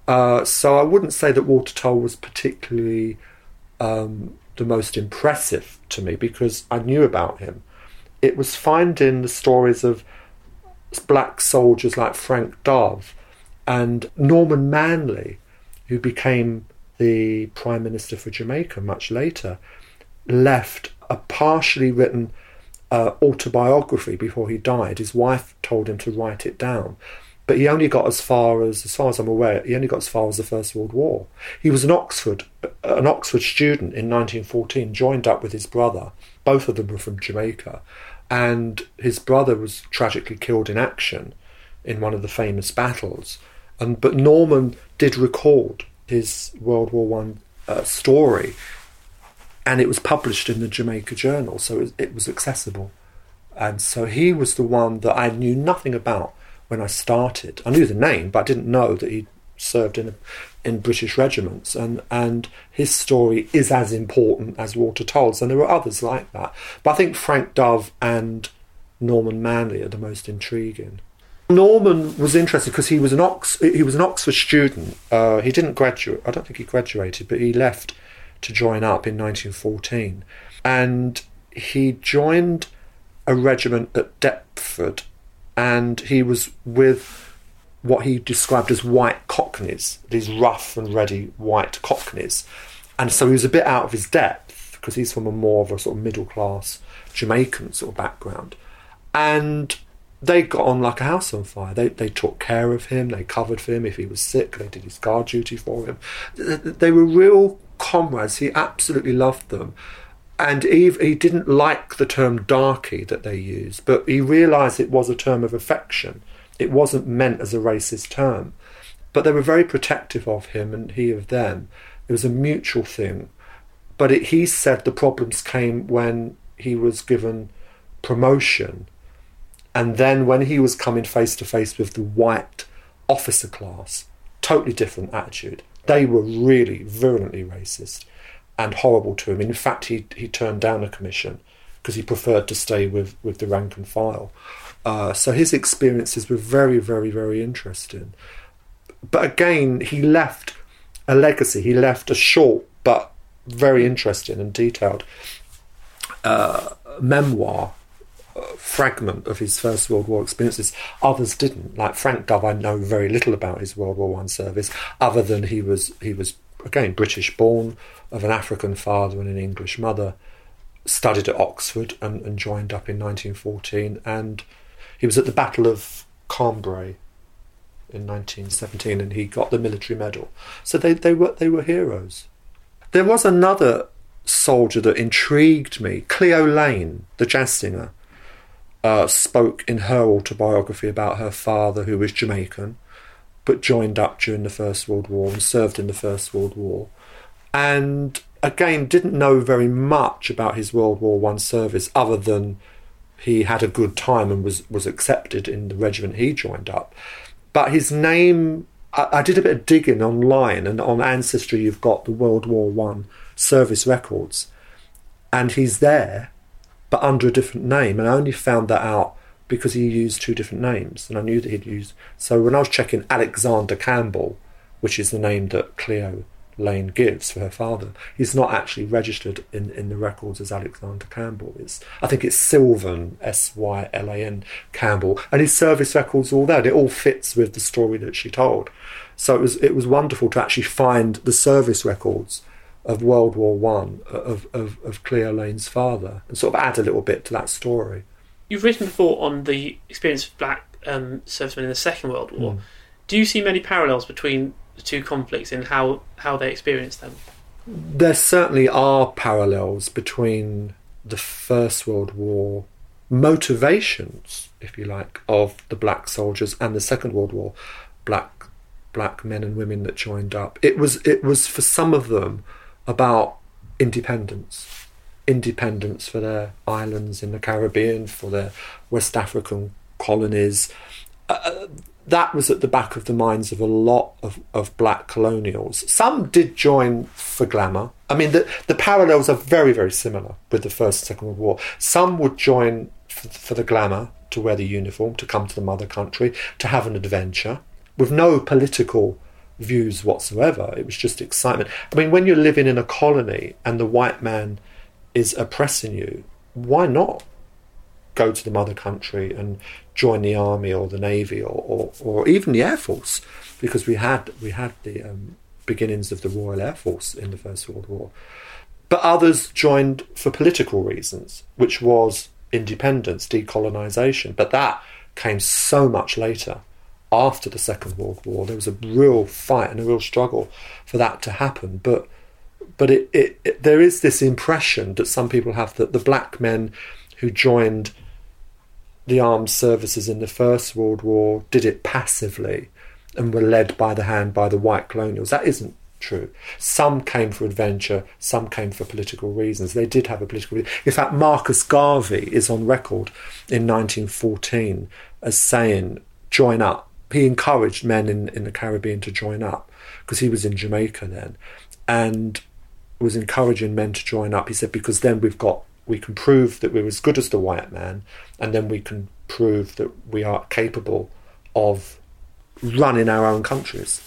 [SPEAKER 9] Uh, so I wouldn't say that Walter Tull was particularly um, the most impressive to me because I knew about him. It was finding the stories of black soldiers like Frank Dove and Norman Manley, who became the Prime Minister for Jamaica much later, left a partially written uh, autobiography before he died. His wife told him to write it down. But he only got as far as, as far as I'm aware, he only got as far as the First World War. He was an Oxford, an Oxford student in 1914, joined up with his brother. Both of them were from Jamaica, and his brother was tragically killed in action in one of the famous battles. And but Norman did record his World War One uh, story, and it was published in the Jamaica Journal, so it, it was accessible. And so he was the one that I knew nothing about when I started. I knew the name, but I didn't know that he served in in British regiments, and and his story is as important as Walter Tull's, and there were others like that. But I think Frank Dove and Norman Manley are the most intriguing. Norman was interesting because he was an Ox he was an Oxford student. Uh, he didn't graduate. I don't think he graduated, but he left to join up in 1914, and he joined a regiment at Deptford, and he was with what he described as white cockneys, these rough and ready white cockneys. And so he was a bit out of his depth because he's from a more of a sort of middle class Jamaican sort of background. And they got on like a house on fire. They they took care of him. They covered for him if he was sick. They did his guard duty for him. They were real comrades. He absolutely loved them, and he he didn't like the term darky that they used, but he realised it was a term of affection. It wasn't meant as a racist term, but they were very protective of him and he of them. It was a mutual thing. But it, he said the problems came when he was given promotion and then when he was coming face to face with the white officer class, totally different attitude. They were really virulently racist and horrible to him. In fact, he, he turned down a commission because he preferred to stay with, with the rank and file. Uh, so his experiences were very, very, very interesting. But again, he left a legacy. He left a short but very interesting and detailed uh, memoir fragment of his First World War experiences. Others didn't. Like Frank Dove, I know very little about his World War One service, other than he was he was again British born, of an African father and an English mother, studied at Oxford and, and joined up in 1914, and he was at the Battle of Cambrai in 1917, and he got the military medal. So they, they were they were heroes. There was another soldier that intrigued me, Cleo Laine, the jazz singer uh, spoke in her autobiography about her father, who was Jamaican, but joined up during the First World War and served in the First World War. And again, didn't know very much about his World War One service other than he had a good time and was, was accepted in the regiment he joined up. But his name, I, I did a bit of digging online, and on Ancestry, you've got the World War One service records, and he's there but under a different name. And I only found that out because he used two different names, and I knew that he'd used. So when I was checking Alexander Campbell, which is the name that Cleo Laine gives for her father, he's not actually registered in, in the records as Alexander Campbell. It's I think it's Sylvan S Y L A N Campbell, and his service records all there. It all fits with the story that she told. So it was it was wonderful to actually find the service records of World War One of, of, of Cleo Laine's father and sort of add a little bit to that story.
[SPEAKER 8] You've written before on the experience of black um, servicemen in the Second World War. Mm. Do you see many parallels between the two conflicts and how, how they experienced them?
[SPEAKER 9] There certainly are parallels between the First World War motivations, if you like, of the black soldiers and the Second World War black black men and women that joined up. It was it was for some of them about independence, independence for their islands in the Caribbean, for their West African colonies. Uh, uh, that was at the back of the minds of a lot of, of black colonials. Some did join for glamour. I mean, the, the parallels are very, very similar with the First and Second World War. Some would join for, for the glamour, to wear the uniform, to come to the mother country, to have an adventure, with no political views whatsoever. It was just excitement. I mean, when you're living in a colony and the white man is oppressing you, why not go to the mother country and join the army or the navy or, or, or even the air force? Because we had we had the um, beginnings of the Royal Air Force in the First World War. But others joined for political reasons, which was independence, decolonisation. But that came so much later after the Second World War. There was a real fight and a real struggle for that to happen. But but it, it, it, there is this impression that some people have that the black men who joined the armed services in the First World War did it passively and were led by the hand by the white colonials. That isn't true. Some came for adventure, some came for political reasons. They did have a political reason. In fact, Marcus Garvey is on record in 1914 as saying, join up he encouraged men in, in the Caribbean to join up because he was in Jamaica then and was encouraging men to join up. He said, because then we've got, we can prove that we're as good as the white man and then we can prove that we are capable of running our own countries.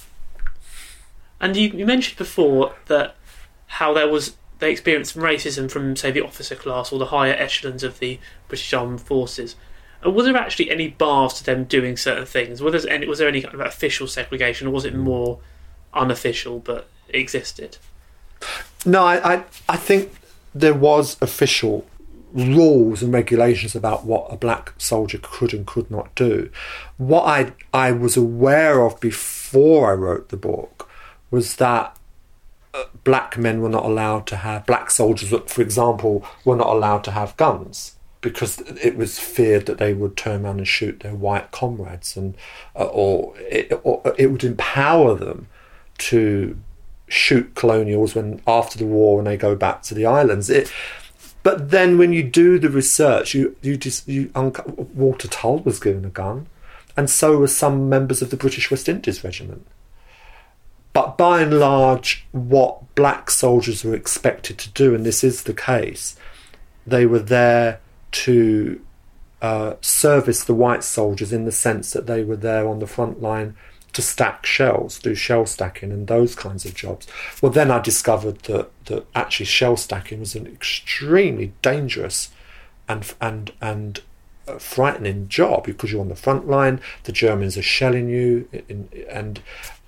[SPEAKER 8] And you, you mentioned before that how there was they experienced racism from say the officer class or the higher echelons of the British Armed Forces. And was there actually any bars to them doing certain things? Was there any, was there any kind of official segregation, or was it more unofficial but existed?
[SPEAKER 9] No, I, I, I think there was official rules and regulations about what a black soldier could and could not do. What I I was aware of before I wrote the book was that uh, black men were not allowed to have black soldiers, for example, were not allowed to have guns because it was feared that they would turn around and shoot their white comrades, and uh, or, it, or it would empower them to shoot colonials when after the war when they go back to the islands. It, but then when you do the research, you you just you Walter Tull was given a gun, and so were some members of the British West Indies Regiment. But by and large, what black soldiers were expected to do, and this is the case, they were there to uh, service the white soldiers in the sense that they were there on the front line to stack shells, do shell stacking and those kinds of jobs. Well, then I discovered that, that actually shell stacking was an extremely dangerous and and and uh, frightening job because you're on the front line. The Germans are shelling you, in, and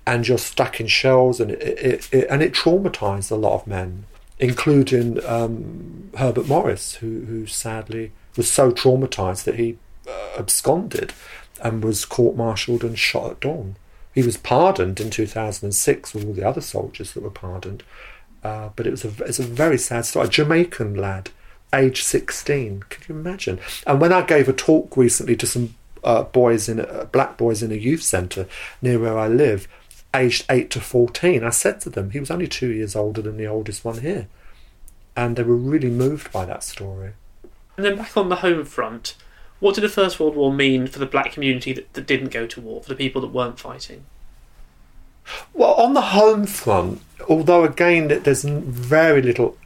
[SPEAKER 9] and you're stacking shells, and it, it, it, and it traumatized a lot of men, including um, Herbert Morris, who who sadly was so traumatized that he uh, absconded and was court-martialed and shot at dawn. He was pardoned in 2006 with all the other soldiers that were pardoned. Uh, but it was a, it's a very sad story. A Jamaican lad, age 16. Could you imagine? And when I gave a talk recently to some uh, boys in a, black boys in a youth centre near where I live, aged 8 to 14, I said to them, he was only two years older than the oldest one here. And they were really moved by that story.
[SPEAKER 8] And then back on the home front, what did the First World War mean for the black community that, that didn't go to war, for the people that weren't fighting?
[SPEAKER 9] Well, on the home front, although again there's very little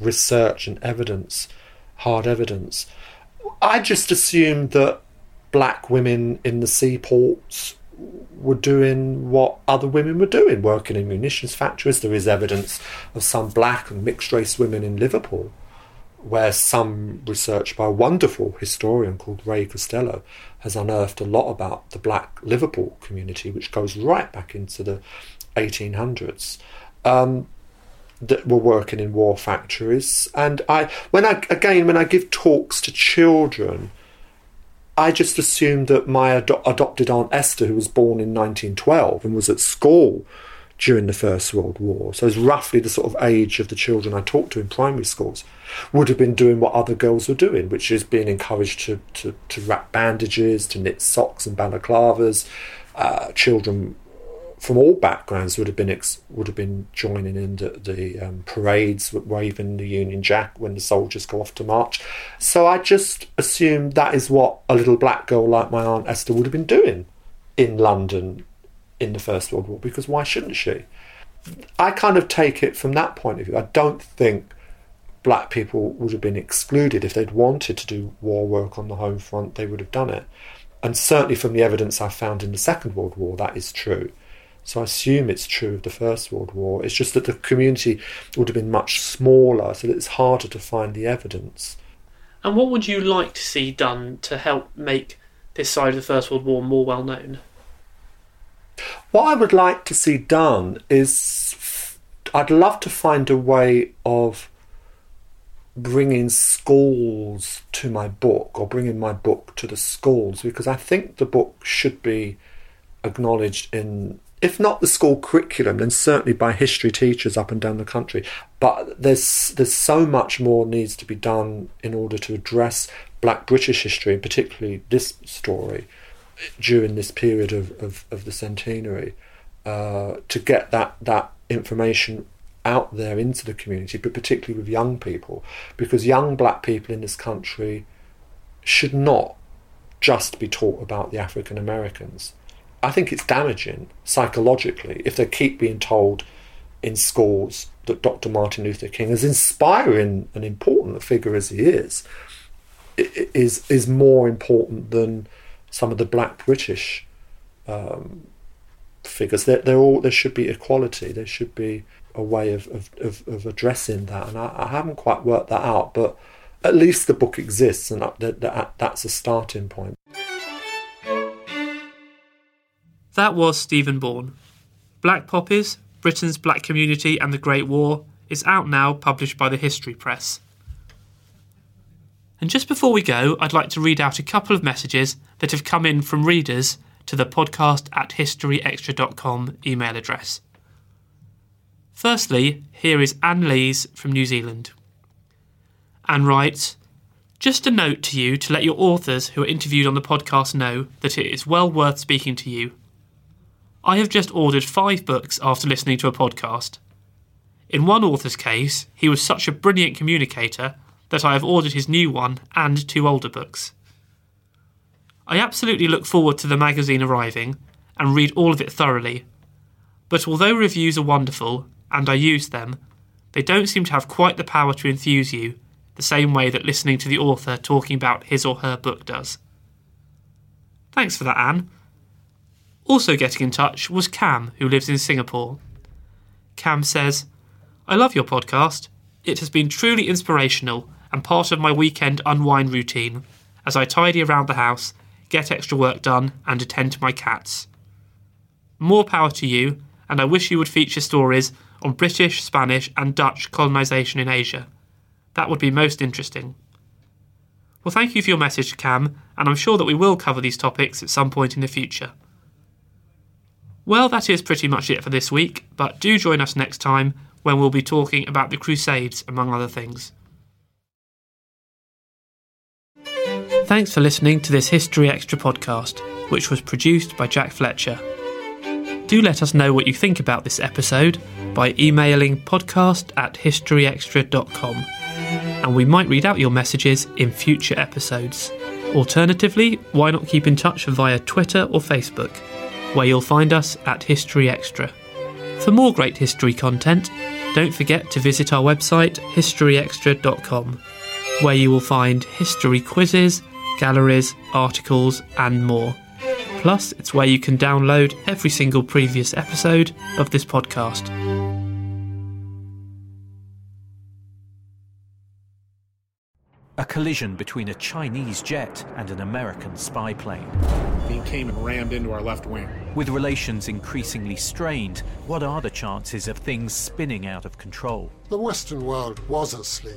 [SPEAKER 9] research and evidence, hard evidence, I just assumed that black women in the seaports were doing what other women were doing, working in munitions factories. There is evidence of some black and mixed race women in Liverpool where some research by a wonderful historian called Ray Costello has unearthed a lot about the black Liverpool community, which goes right back into the 1800s. Um, that were working in war factories, and I, when I again, when I give talks to children, I just assumed that my ado- adopted aunt Esther, who was born in 1912 and was at school during the First World War, so it's roughly the sort of age of the children I talked to in primary schools, would have been doing what other girls were doing, which is being encouraged to, to, to wrap bandages, to knit socks and balaclavas. Uh, children from all backgrounds would have been ex- would have been joining in the, the um, parades, waving the Union Jack when the soldiers go off to march. So I just assumed that is what a little black girl like my aunt Esther would have been doing in London in the First World War. Because why shouldn't she? I kind of take it from that point of view. I don't think black people would have been excluded if they'd wanted to do war work on the home front. They would have done it, and certainly from the evidence I found in the Second World War, that is true. So I assume it's true of the First World War. It's just that the community would have been much smaller, so that it's harder to find the evidence.
[SPEAKER 8] And what would you like to see done to help make this side of the First World War more well known?
[SPEAKER 9] What I would like to see done is I'd love to find a way of bringing schools to my book or bringing my book to the schools because I think the book should be acknowledged in if not the school curriculum, then certainly by history teachers up and down the country. But there's there's so much more needs to be done in order to address Black British history, and particularly this story during this period of, of, of the centenary, uh, to get that that information out there into the community, but particularly with young people, because young black people in this country should not just be taught about the African Americans I think it's damaging psychologically if they keep being told in schools that Dr. Martin Luther King, as inspiring and important a figure as he is, is is more important than some of the Black British um, figures. They're, they're, all there should be equality. There should be a way of of, of, of addressing that, and I, I, haven't quite worked that out. But at least the book exists, and that, that, that's a starting point.
[SPEAKER 8] That was Stephen Bourne. Black Poppies, Britain's Black Community and the Great War is out now, published by the History Press. And just before we go, I'd like to read out a couple of messages that have come in from readers to the podcast at historyextra.com email address. Firstly, here is Anne Lees from New Zealand. Anne writes, just a note to you to let your authors who are interviewed on the podcast know that it is well worth speaking to you. I have just ordered five books after listening to a podcast. In one author's case, he was such a brilliant communicator that I have ordered his new one and two older books. I absolutely look forward to the magazine arriving and read all of it thoroughly, but although reviews are wonderful and I use them, they don't seem to have quite the power to enthuse you the same way that listening to the author talking about his or her book does. Thanks for that, Anne. Also getting in touch was Cam, who lives in Singapore. Cam says, I love your podcast. It has been truly inspirational and part of my weekend unwind routine as I tidy around the house, get extra work done, and attend to my cats. More power to you, and I wish you would feature stories on British, Spanish, and Dutch colonisation in Asia. That would be most interesting. Well, thank you for your message, Cam, and I'm sure that we will cover these topics at some point in the future. Well, that is pretty much it for this week, but do join us next time when we'll be talking about the Crusades, among other things. Thanks for listening to this History Extra podcast, which was produced by Jack Fletcher. Do let us know what you think about this episode by emailing podcast at historyextra.com, and we might read out your messages in future episodes. Alternatively, why not keep in touch via Twitter or Facebook? where you'll find us at History Extra. For more great history content, don't forget to visit our website historyextra.com, where you will find history quizzes, galleries, articles, and more. Plus, it's where you can download every single previous episode of this podcast.
[SPEAKER 13] A collision between a Chinese jet and an American spy plane.
[SPEAKER 14] He came and rammed into our left wing.
[SPEAKER 13] With relations increasingly strained, what are the chances of things spinning out of control?
[SPEAKER 15] The Western world was asleep.